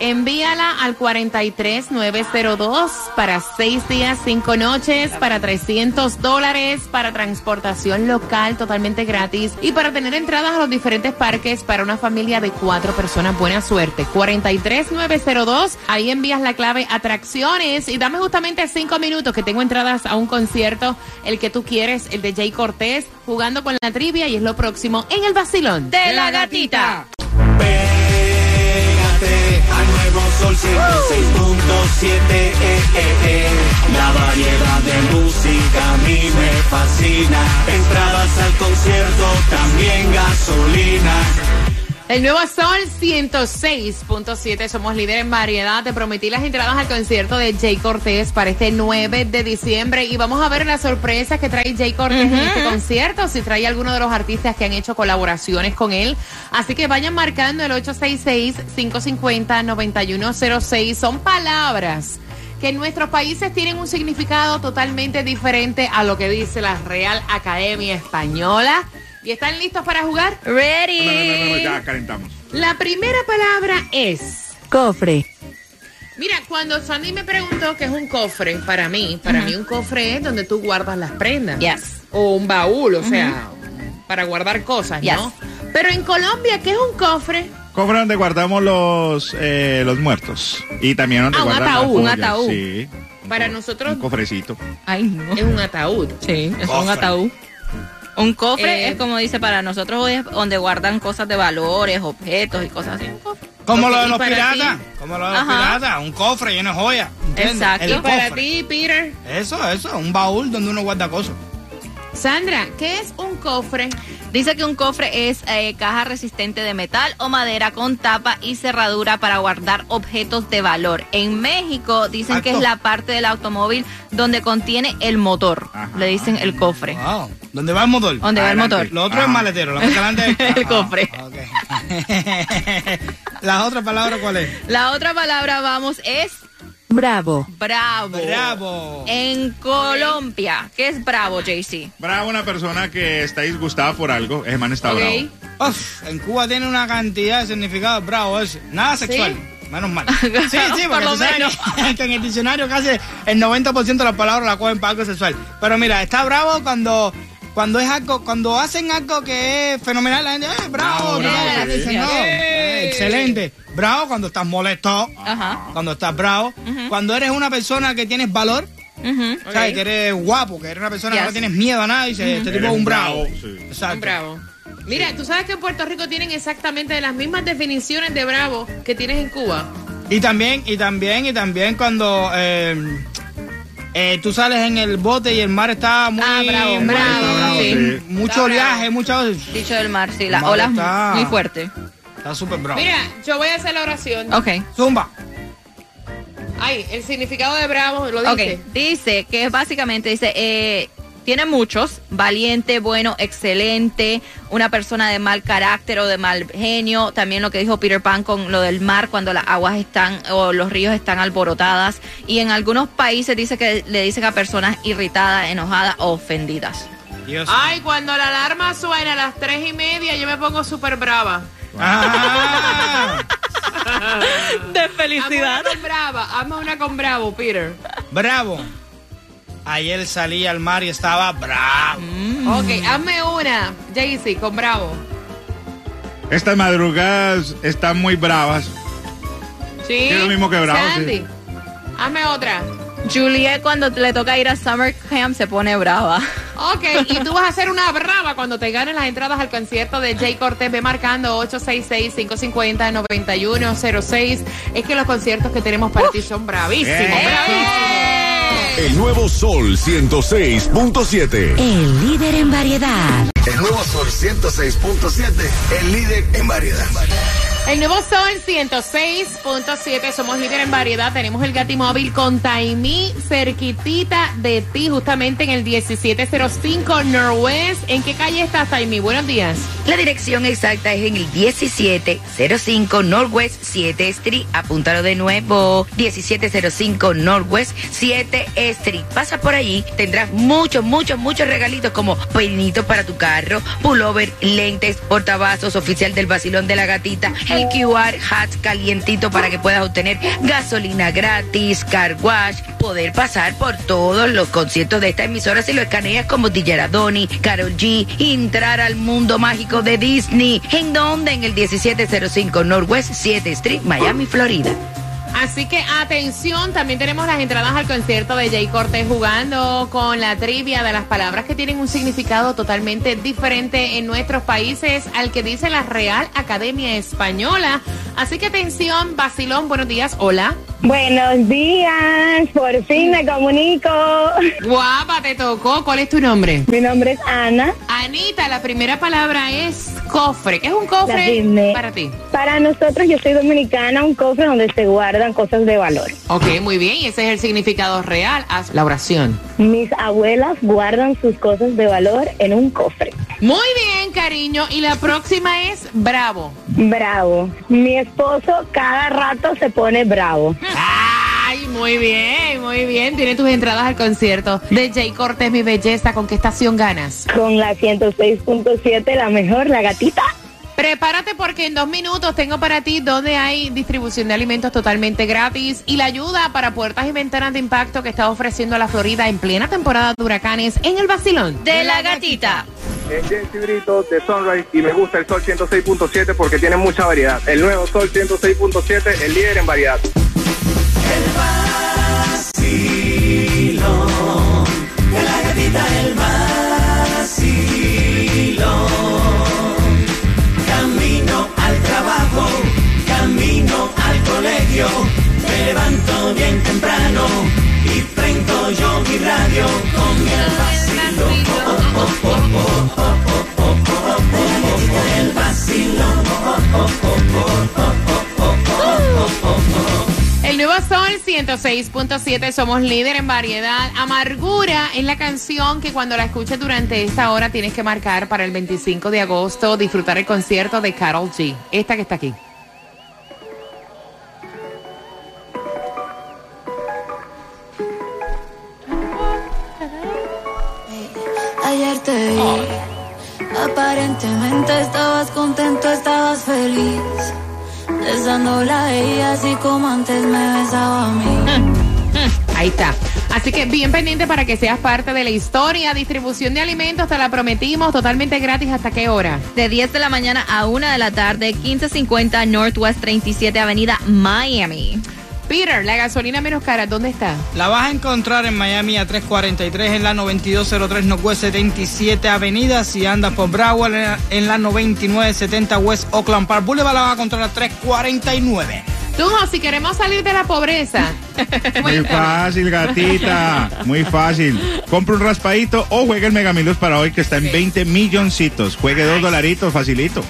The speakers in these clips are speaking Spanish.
Envíala al 43902 para seis días, cinco noches, para 300 dólares, para transportación local totalmente gratis y para tener entradas a los diferentes parques para una familia de cuatro personas. Buena suerte. 43902. Ahí envías la clave atracciones y dame justamente cinco minutos que tengo entradas a un concierto, el que tú quieres, el de Jay Cortés, jugando con la trivia y es lo próximo en el vacilón de la gatita. Sol 106.7 eh, eh, eh. La variedad de música a mí me fascina Entradas al concierto, también gasolina El nuevo Sol 106.7, somos líder en variedad. Te prometí las entradas al concierto de Jay Cortés para este 9 de diciembre y vamos a ver las sorpresas que trae Jay Cortés en este concierto, si trae alguno de los artistas que han hecho colaboraciones con él. Así que vayan marcando el 866-550-9106. Son palabras que en nuestros países tienen un significado totalmente diferente a lo que dice la Real Academia Española. ¿Y están listos para jugar? Ready. No, no, no, no, ya calentamos. La primera palabra es. Cofre. Mira, cuando Sandy me preguntó qué es un cofre, para mí, para mí un cofre es donde tú guardas las prendas. Yes. O un baúl, o sea, para guardar cosas, Yes. ¿no? Pero en Colombia, ¿qué es un cofre? Cofre donde guardamos los, eh, los muertos. Y también donde Ah, un guardan las ataúd. Un ataúd. Sí. Para nosotros Un cofrecito. Ay, no. es un ataúd. Sí, es un ataúd. Un cofre Eh, es como dice para nosotros es donde guardan cosas de valores, objetos y cosas así. Un cofre. Como lo de ¿y los piratas. Como lo de los piratas. Un cofre lleno de joyas. ¿entiendes? Exacto. El Y para cofre. ti, Peter. Eso, eso. Un baúl donde uno guarda cosas. Sandra, ¿qué es un cofre? Dice que un cofre es eh, caja resistente de metal o madera con tapa y cerradura para guardar objetos de valor. En México dicen que es la parte del automóvil donde contiene el motor. Ajá. Le dicen el cofre. Wow. ¿Dónde va el motor? ¿Dónde va el motor? Lo otro Ah. es maletero. Lo más adelante es El cofre. ok. ¿Las otras palabras cuál es? La otra palabra, vamos, es Bravo. bravo. Bravo. En Colombia, ¿qué es bravo, JC? Bravo, una persona que está disgustada por algo. Ese man está bravo. Uf, en Cuba tiene una cantidad de significados bravos ese. Nada sexual. Menos mal. Sí, sí, Por porque lo tú sabes menos. que, que en el diccionario casi el 90% de las palabras la cogen para algo sexual. Pero mira, está bravo cuando cuando es algo, cuando hacen algo que es fenomenal, la gente, eh, bravo, Bravo, bravo, bravo, dicen, sí. no, eh, excelente. Bravo cuando estás molesto, Ajá. cuando estás bravo, cuando eres una persona que tienes valor, Ujú. ¿sabes? Que eres guapo, que eres una persona que no tienes miedo a nada y dices, este tipo Eres es un un bravo. bravo, sí. Exacto. Un bravo. Mira, tú sabes que en Puerto Rico tienen exactamente las mismas definiciones de bravo que tienes en Cuba. Y también, y también, y también cuando eh, eh, tú sales en el bote y el mar está muy Ah, bravo, bravo, sí. muy- mucho Está oleaje, muchas Dicho del mar, sí, la ola es está. muy fuerte. Está súper bravo. Mira, yo voy a hacer la oración. Ok. Zumba. Ay, el significado de bravo lo Ok, dice. dice que básicamente, dice, eh, tiene muchos, valiente, bueno, excelente, una persona de mal carácter o de mal genio, también lo que dijo Peter Pan con lo del mar cuando las aguas están o los ríos están alborotadas y en algunos países dice que le dicen a personas irritadas, enojadas o ofendidas. Dios. Ay, cuando la alarma suena a las tres y media, yo me pongo súper brava. Ah, De una con brava, hazme una con bravo, Peter. bravo. Ayer salí al mar y estaba bravo. Ok, hazme una, Jaycee, con bravo. Estas madrugadas están muy bravas. Sí. Es lo mismo que bravo, Sandy, sí. hazme otra. Juliet cuando le toca ir a Summer Camp se pone brava. Ok, y tú vas a hacer una brava cuando te ganen las entradas al concierto de Jay Cortés. Ve marcando 866-550-9106. Es que los conciertos que tenemos para ti son bravísimos, ¡Eh! bravísimos. El nuevo Sol 106.7. El líder en variedad. El nuevo Sol 106.7. El líder en variedad. El nuevo Sol 106.7, somos líder en variedad. Tenemos el Gatimóvil con Taimí cerquitita de ti, justamente en el 1705 Northwest. ¿En qué calle estás, Taimí? Buenos días. La dirección exacta es en el 1705 Northwest 7 Street. Apúntalo de nuevo. 1705 Northwest 7 Street. Pasa por allí, tendrás muchos, muchos, muchos regalitos como peinitos para tu carro, pullover, lentes, portavasos, oficial del vacilón de la gatita, QR hat calientito para que puedas obtener gasolina gratis, car wash, poder pasar por todos los conciertos de esta emisora si lo escaneas como DJ Adoni, Karol G, entrar al mundo mágico de Disney. ¿En donde En el 1705 Northwest 7 Street, Miami, Florida. Así que atención, también tenemos las entradas al concierto de Jay Cortés jugando con la trivia de las palabras que tienen un significado totalmente diferente en nuestros países al que dice la Real Academia Española. Así que atención, Basilón, buenos días, hola. Buenos días, por fin me comunico. Guapa, te tocó. ¿Cuál es tu nombre? Mi nombre es Ana. Anita, la primera palabra es cofre. ¿Qué es un cofre para ti? Para nosotros, yo soy dominicana, un cofre donde se guardan cosas de valor. Ok, muy bien. Y ese es el significado real. Haz la oración. Mis abuelas guardan sus cosas de valor en un cofre. Muy bien, cariño. Y la próxima es bravo. Bravo. Mi esposo cada rato se pone bravo. Ay, muy bien, muy bien. Tiene tus entradas al concierto de Jay Cortés, mi belleza. ¿Con qué estación ganas? Con la 106.7, la mejor, la gatita. Prepárate porque en dos minutos tengo para ti donde hay distribución de alimentos totalmente gratis y la ayuda para puertas y ventanas de impacto que está ofreciendo la Florida en plena temporada de huracanes en el vacilón De la gatita. Es Jesse Brito de Sunrise y me gusta el Sol 106.7 porque tiene mucha variedad. El nuevo Sol 106.7, el líder en variedad. vacilón, de la el vacilón. Camino al trabajo, camino al colegio, me levanto bien temprano y prendo yo mi radio con mi vacilón. Oh, oh, oh, el. El nuevo sol 106.7, somos líder en variedad. Amargura es la canción que cuando la escuches durante esta hora tienes que marcar para el 25 de agosto disfrutar el concierto de Carol G. Esta que está aquí. Ayer te vi, aparentemente estabas contento, estabas feliz. Besándola a ella así como antes me besaba a mí. Ahí está. Así que bien pendiente para que seas parte de la historia. Distribución de alimentos, te la prometimos, totalmente gratis. ¿Hasta qué hora? De 10 de la mañana a 1 de la tarde, 1550 Northwest 37 Avenida, Miami. Peter, la gasolina menos cara, ¿dónde está? La vas a encontrar en Miami a 343 en la 9203 Northwest 77 Avenida. Si andas por Broward en la- en la 9970 West Oakland Park Boulevard la vas a encontrar a 349. Tú, si queremos salir de la pobreza. Muy fácil, gatita. Muy fácil. Compre un raspadito o juegue el Megamilos para hoy que está en 20 milloncitos. Juegue dos dolaritos, facilito.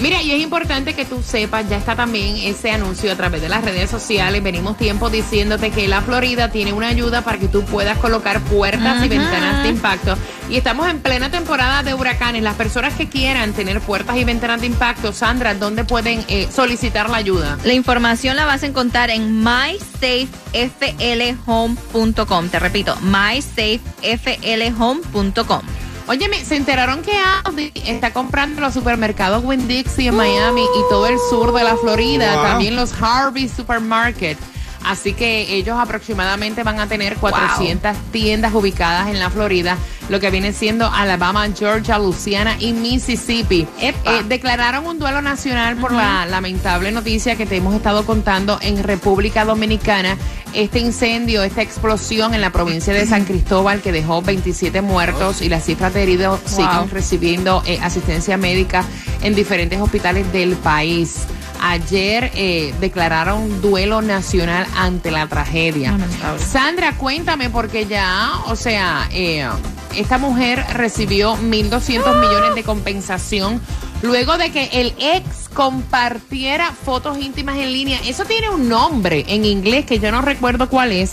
Mira, y es importante que tú sepas, ya está también ese anuncio a través de las redes sociales. Venimos tiempo diciéndote que la Florida tiene una ayuda para que tú puedas colocar puertas y ventanas de impacto. Y estamos en plena temporada de huracanes. Las personas que quieran tener puertas y ventanas de impacto, Sandra, ¿dónde pueden eh, solicitar la ayuda? La información la vas a encontrar en mysafeflhome.com. Te repito, mysafeflhome.com. Óyeme, se enteraron que Audi está comprando los supermercados Winn-Dixie en Miami y todo el sur de la Florida, Wow. también los Harvey Supermarket. Así que ellos aproximadamente van a tener 400 tiendas ubicadas en la Florida, lo que viene siendo Alabama, Georgia, Louisiana y Mississippi. Eh, declararon un duelo nacional por la lamentable noticia que te hemos estado contando en República Dominicana. Este incendio, esta explosión en la provincia de San Cristóbal que dejó 27 muertos y las cifras de heridos siguen recibiendo eh, asistencia médica en diferentes hospitales del país. Ayer eh, declararon duelo nacional ante la tragedia. Sandra, cuéntame porque ya, o sea, eh, esta mujer recibió 1.200 millones de compensación luego de que el ex compartiera fotos íntimas en línea. Eso tiene un nombre en inglés que yo no recuerdo cuál es.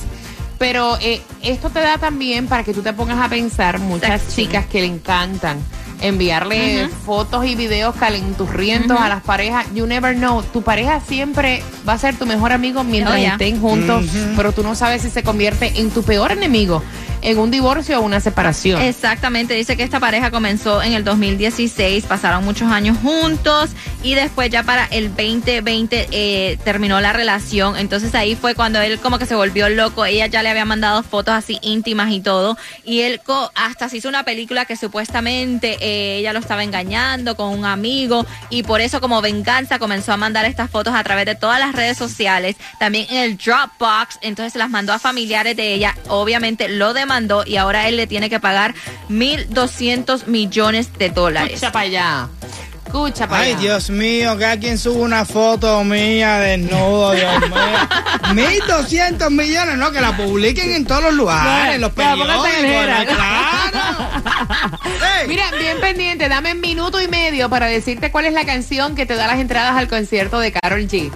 Pero eh, esto te da también para que tú te pongas a pensar, muchas chicas que le encantan enviarle fotos y videos calenturrientos a las parejas. You never know. Tu pareja siempre va a ser tu mejor amigo mientras Oh, estén juntos, pero tú no sabes si se convierte en tu peor enemigo en un divorcio o una separación. Exactamente, dice que esta pareja comenzó en el 2016, pasaron muchos años juntos y después ya para el 2020 eh, terminó la relación, entonces ahí fue cuando él como que se volvió loco, ella ya le había mandado fotos así íntimas y todo y él hasta se hizo una película que supuestamente eh, ella lo estaba engañando con un amigo y por eso como venganza comenzó a mandar estas fotos a través de todas las redes sociales, también en el Dropbox, entonces se las mandó a familiares de ella, obviamente lo demandó y ahora él le tiene que pagar 1.200 millones de dólares. Escucha para allá. Escucha para Ay, allá. Dios mío, que alguien sube una foto mía desnudo, Dios mío. 1.200 millones, no, que la publiquen en todos los lugares, en los periódicos. Claro. Mira, bien pendiente, dame un minuto y medio para decirte cuál es la canción que te da las entradas al concierto de Carol G.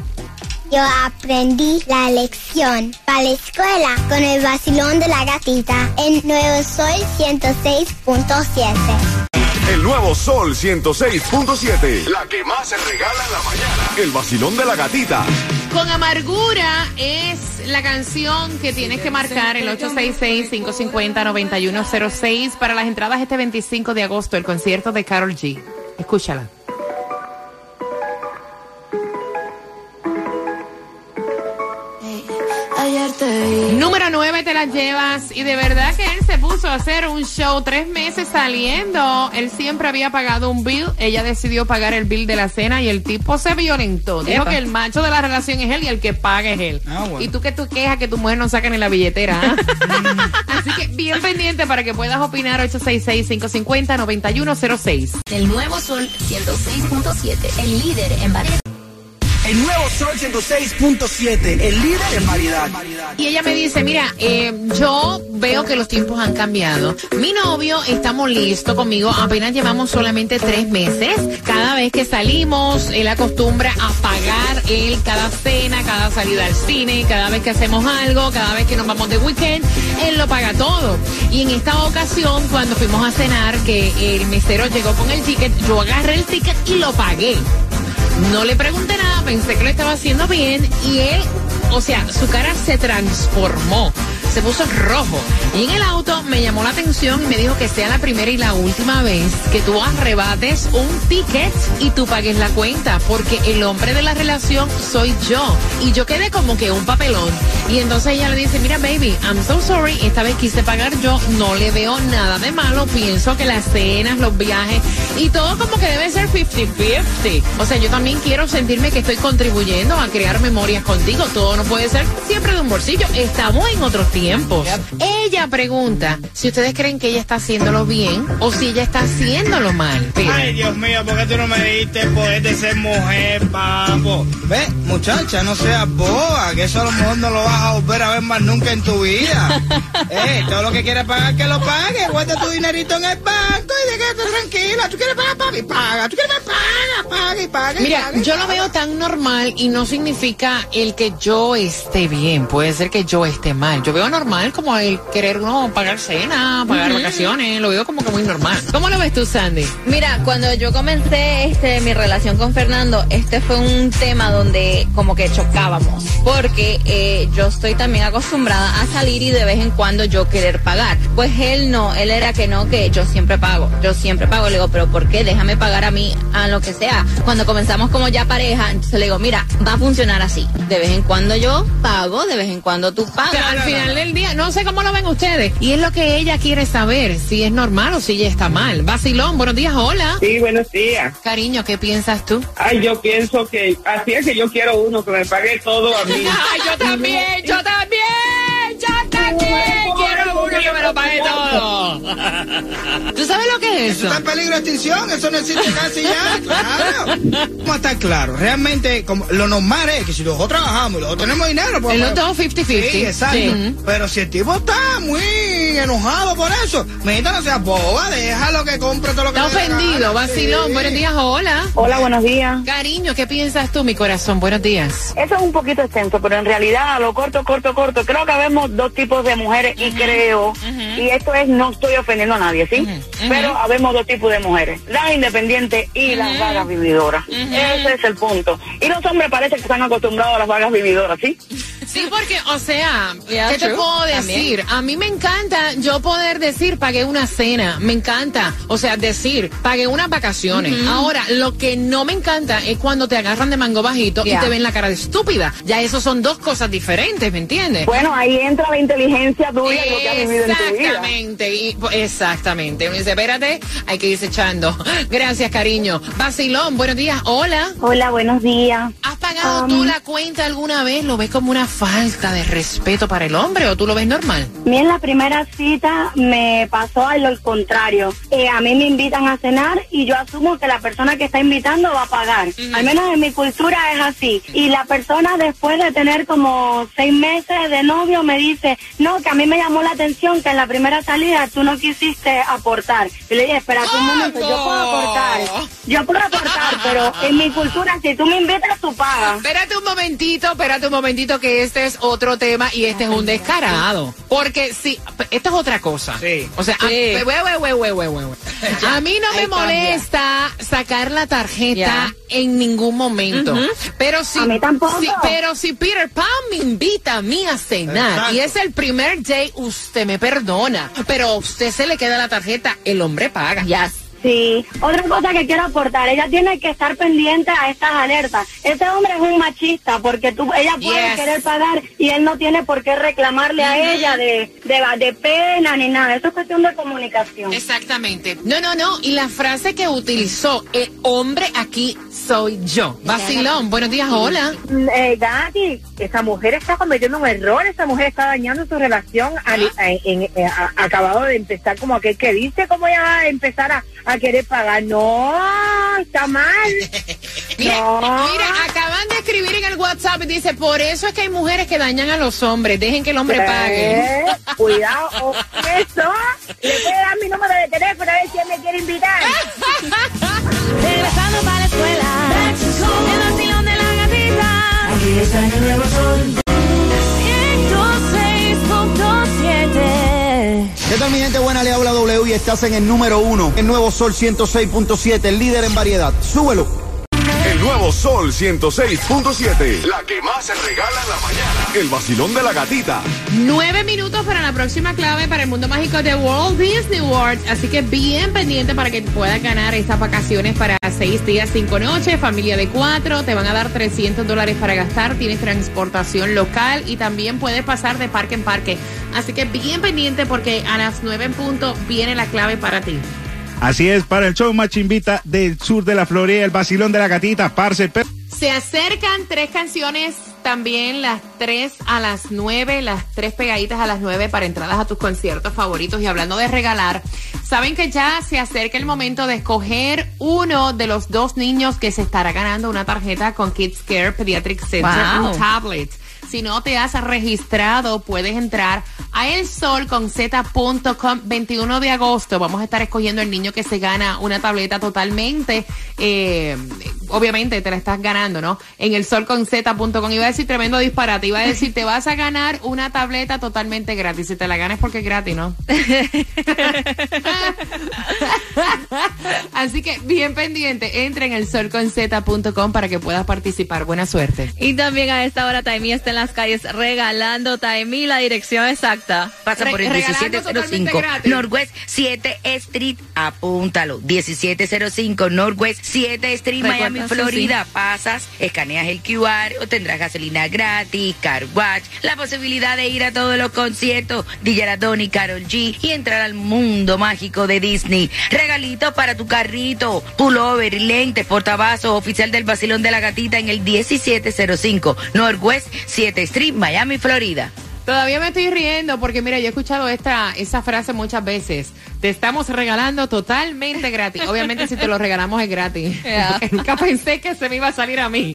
Yo aprendí la lección para la escuela con el vacilón de la gatita en Nuevo Sol 106.7. El nuevo Sol 106.7. La que más se regala en la mañana. El vacilón de la gatita. Con amargura es la canción que tienes que marcar el 866-550-9106 para las entradas este 25 de agosto, el concierto de Carol G. Escúchala. Ayer te vi. Número 9 te las llevas y de verdad que él se puso a hacer un show tres meses saliendo. Él siempre había pagado un bill, ella decidió pagar el bill de la cena y el tipo se violentó. Dijo Epa. que el macho de la relación es él y el que paga es él. Ah, bueno. Y tú que tú quejas que tu mujer no saca ni la billetera. ¿ah? Así que bien pendiente para que puedas opinar 866-550-9106. El nuevo Sol 106.7, el líder en variedad. El nuevo Sol 106.7, el líder en variedad. Y ella me dice, mira, eh, yo veo que los tiempos han cambiado. Mi novio está molesto conmigo, apenas llevamos solamente tres meses. Cada vez que salimos, él acostumbra a pagar él cada cena, cada salida al cine, cada vez que hacemos algo, cada vez que nos vamos de weekend, él lo paga todo. Y en esta ocasión, cuando fuimos a cenar, que el mesero llegó con el ticket, yo agarré el ticket y lo pagué. No le pregunté nada, pensé que lo estaba haciendo bien y él, o sea, su cara se transformó, se puso rojo. Y en el auto me llamó la atención y me dijo que sea la primera y la última vez que tú arrebates un ticket y tú pagues la cuenta, porque el hombre de la relación soy yo. Y yo quedé como que un papelón. Y entonces ella le dice, mira baby, I'm so sorry, esta vez quise pagar yo, no le veo nada de malo, pienso que las cenas, los viajes y todo como que debe ser 50-50. O sea, yo también quiero sentirme que estoy contribuyendo a crear memorias contigo, todo no puede ser siempre de un bolsillo, estamos en otros tiempos. Ella pregunta si ustedes creen que ella está haciéndolo bien o si ella está haciéndolo mal. Pero- Ay, Dios mío, ¿por qué tú no me diste poder de ser mujer, papo? Ve, muchacha, no seas boba, que eso a lo mejor no lo vas a volver a ver más nunca en tu vida. eh, todo lo que quieres pagar, que lo pague. Guarda tu dinerito en el banco y déjate tranquila. ¿Tú quieres pagar, papi? Paga. ¿Tú quieres pagar? Paga, paga y paga. Mira, paga yo lo veo tan normal y no significa el que yo esté bien. Puede ser que yo esté mal. Yo veo normal como el querer no pagar cena, pagar vacaciones. Lo veo como que muy normal. ¿Cómo lo ves tú, Sandy? Mira, cuando yo comencé este mi relación con Fernando, este fue un tema donde como que chocábamos, porque eh, yo estoy también acostumbrada a salir y de vez en cuando yo querer pagar. Pues él no, él era que no, que yo siempre pago, yo siempre pago. Le digo, pero ¿por qué? Déjame pagar a mí a lo que sea. Cuando comenzamos como ya pareja, entonces le digo, mira, va a funcionar así. De vez en cuando yo pago, de vez en cuando tú pagas. Pero al final del día, no sé cómo lo ven ustedes. Y es lo que ella quiere saber, si es normal o si ella está mal. Vacilón, buenos días, hola. Sí, buenos días. Cariño, ¿qué piensas tú? Ay, yo pienso que así es que yo quiero uno que me pague todo a mí. Ay, yo también, yo también, yo también quiero uno quiero que me lo pague todo. ¿Tú sabes lo que es Eso eso? está en peligro de extinción, eso no existe casi ya, claro. Vamos a estar claros, realmente como, lo normal es que si los dos trabajamos y los dos tenemos dinero, pues... En los dos 50-50. Sí, exacto. Sí. Pero si el tipo está muy enojado por eso, mijita no seas boba, déjalo que compre todo lo que Está ofendido, vacilón. Sí. Buenos días, hola. Hola, buenos días. Cariño, ¿qué piensas tú, mi corazón? Buenos días. Eso es un poquito extenso, pero en realidad a lo corto, corto, corto, creo que habemos dos tipos de mujeres y creo, y esto es, no estoy ofendiendo a nadie, ¿sí? Pero habemos dos tipos de mujeres, las independientes y las vagas vividoras. Ese es el punto. Y los hombres parece que están acostumbrados a las vagas vividoras, ¿sí? Sí, porque, o sea, Yeah, ¿qué te puedo También. decir? A mí me encanta yo poder decir, pagué una cena, me encanta, o sea, decir, pagué unas vacaciones. Ahora, lo que no me encanta es cuando te agarran de mango bajito Yeah. y te ven la cara de estúpida. Ya eso son dos cosas diferentes, ¿me entiendes? Bueno, ahí entra la inteligencia tuya y lo que has vivido en tu vida. Exactamente, y, exactamente. Uno dice, espérate, hay que irse echando. Gracias, cariño. Vacilón, buenos días. Hola. Hola, buenos días. ¿Has pagado Um, tú la cuenta alguna vez? ¿Lo ves como una falta de respeto para el hombre o tú lo ves normal? Mí en la primera cita me pasó a lo contrario. Eh, a mí me invitan a cenar y yo asumo que la persona que está invitando va a pagar. Al menos en mi cultura es así. Y la persona después de tener como seis meses de novio me dice, no, que a mí me llamó la atención que en la primera salida tú no quisiste aportar. Y le dije, espera un momento, yo puedo aportar. Yo puedo aportar, pero en mi cultura si tú me invitas, tú pagas. Espérate un momentito, espérate un momentito que este es otro tema y este es un descarado. Porque si, esto es otra cosa. Sí. O sea, a, Sí. we- we- we- we- we- we- we. a mí no me molesta sacar la tarjeta en ningún momento. Pero si, A mí tampoco. si- pero si Peter Pan me invita a mí a cenar Exacto. y es el primer day, usted me perdona. Pero a usted se le queda la tarjeta, el hombre paga. Yes. Sí, otra cosa que quiero aportar, ella tiene que estar pendiente a estas alertas. Este hombre es un machista porque tú, ella puede Yes. querer pagar y él no tiene por qué reclamarle a ella de, de, de pena ni nada. Eso es cuestión de comunicación. Exactamente. No, no, no. Y la frase que utilizó, el hombre aquí soy yo. Vacilón, buenos días, hola. Eh, Gati, esa mujer está cometiendo un error, esa mujer está dañando su relación, al- en- en- a- acabado de empezar como aquel que dice cómo ella va a empezar a, a querer pagar. No, está mal. Mira, No. mira, acaban de escribir en el WhatsApp y dice, por eso es que hay mujeres que dañan a los hombres, dejen que el hombre pague. Eh, cuidado, o eso. Le puede dar mi número de teléfono a ver si él me quiere invitar. Regresando para la escuela. El vacilón de la gatita. Aquí está en el nuevo sol. ¿Qué tal mi gente buena? Le habla W y estás en el número uno. El nuevo Sol 106.7, el líder en variedad. Súbelo. Nuevo Sol 106.7. La que más se regala en la mañana. El vacilón de la gatita. Nueve minutos para la próxima clave para el mundo mágico de Walt Disney World. Así que bien pendiente para que puedas ganar estas vacaciones para seis días, cinco noches, familia de cuatro. Te van a dar 300 dólares para gastar. Tienes transportación local y también puedes pasar de parque en parque. Así que bien pendiente porque a las nueve en punto viene la clave para ti. Así es, para el show Machimbita del sur de la Florida, el vacilón de la gatita, parce. Se acercan tres canciones, también las tres a las nueve, las tres pegaditas a las nueve para entradas a tus conciertos favoritos. Y hablando de regalar, saben que ya se acerca el momento de escoger uno de los dos niños que se estará ganando una tarjeta con Kids Care Pediatric Center, Wow. un tablet. Si no te has registrado, puedes entrar a elsolconz.com 21 de agosto. Vamos a estar escogiendo el niño que se gana una tableta totalmente. eh, obviamente te la estás ganando, ¿no? En elsolconz.com. Iba a decir tremendo disparate. Iba a decir, te vas a ganar una tableta totalmente gratis. Si te la ganas porque es gratis, ¿no? Así que bien pendiente. Entra en elsolconz.com para que puedas participar. Buena suerte. Y también a esta hora Taimí está en las calles regalando Taimí la dirección exacta. Pasa por el Re- regalando 1705 totalmente gratis. Northwest 7 Street. Apúntalo. 1705 Northwest 7 Street, Recuerda, Miami. Florida. Pasas, escaneas el QR o tendrás gasolina gratis, car watch, la posibilidad de ir a todos los conciertos de Yaradón y Carol G y entrar al mundo mágico de Disney. Regalitos para tu carrito, pullover, lentes, portavasos, oficial del Basilón de la Gatita en el 1705 Northwest 7 Street, Miami, Florida. Todavía me estoy riendo porque, mira, yo he escuchado esta, esa frase muchas veces. Te estamos regalando totalmente gratis. Obviamente, si te lo regalamos es gratis. Yeah. Nunca pensé que se me iba a salir a mí.